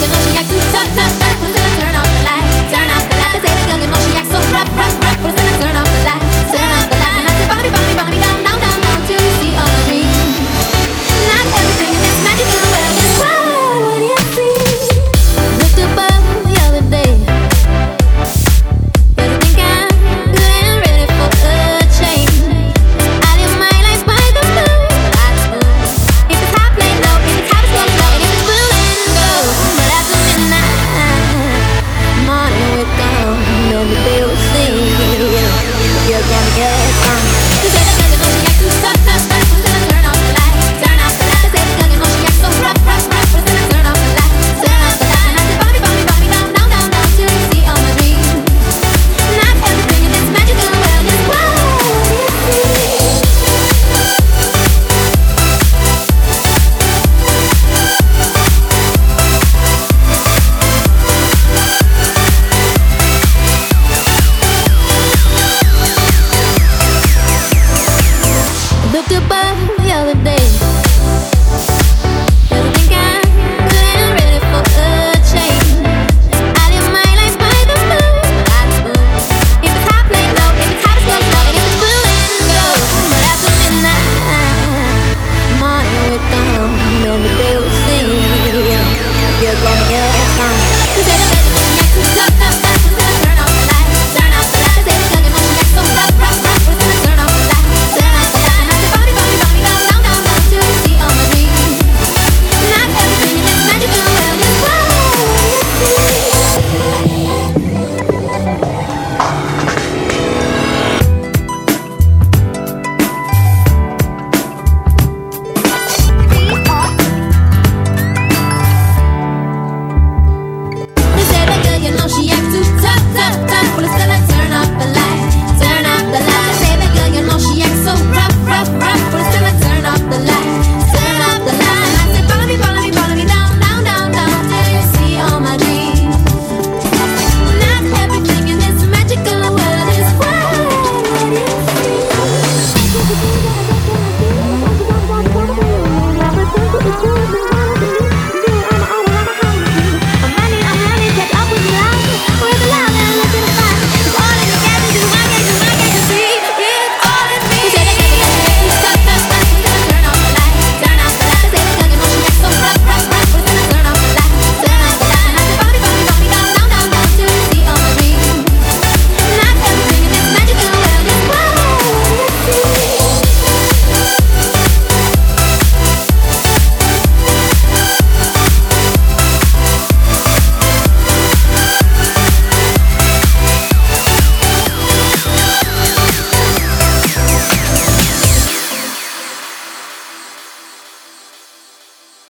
Looking holiday